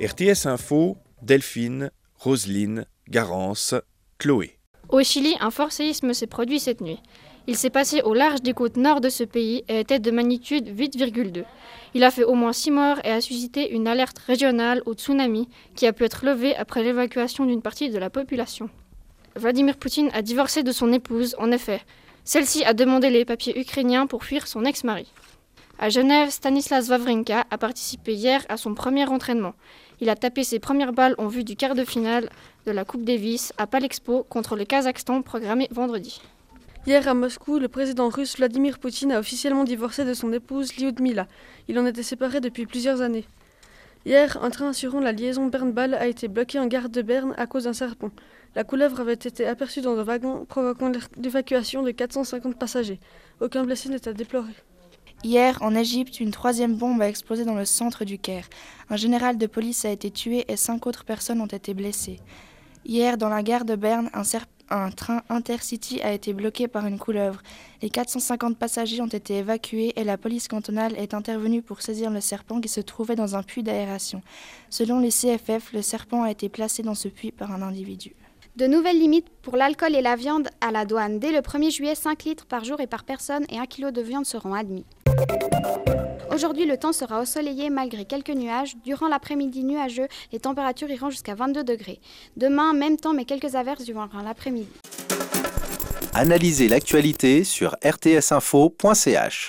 RTS Info, Delphine, Roselyne, Garance, Chloé. Au Chili, un fort séisme s'est produit cette nuit. Il s'est passé au large des côtes nord de ce pays et était de magnitude 8,2. Il a fait au moins 6 morts et a suscité une alerte régionale au tsunami qui a pu être levée après l'évacuation d'une partie de la population. Vladimir Poutine a divorcé de son épouse, en effet. Celle-ci a demandé les papiers ukrainiens pour fuir son ex-mari. À Genève, Stanislas Wawrinka a participé hier à son premier entraînement. Il a tapé ses premières balles en vue du quart de finale de la Coupe Davis à Palexpo contre le Kazakhstan programmé vendredi. Hier à Moscou, le président russe Vladimir Poutine a officiellement divorcé de son épouse Lyudmila. Il en était séparé depuis plusieurs années. Hier, un train assurant la liaison Berne-Bâle a été bloqué en gare de Berne à cause d'un serpent. La couleuvre avait été aperçue dans un wagon, provoquant l'évacuation de 450 passagers. Aucun blessé n'est à déplorer. Hier, en Égypte, une troisième bombe a explosé dans le centre du Caire. Un général de police a été tué et cinq autres personnes ont été blessées. Hier, dans la gare de Berne, un, train intercity a été bloqué par une couleuvre. Les 450 passagers ont été évacués et la police cantonale est intervenue pour saisir le serpent qui se trouvait dans un puits d'aération. Selon les CFF, le serpent a été placé dans ce puits par un individu. De nouvelles limites pour l'alcool et la viande à la douane. Dès le 1er juillet, 5 litres par jour et par personne et 1 kg de viande seront admis. Aujourd'hui, le temps sera ensoleillé malgré quelques nuages. Durant l'après-midi nuageux, les températures iront jusqu'à 22 degrés. Demain, même temps, mais quelques averses durant l'après-midi. Analysez l'actualité sur rtsinfo.ch.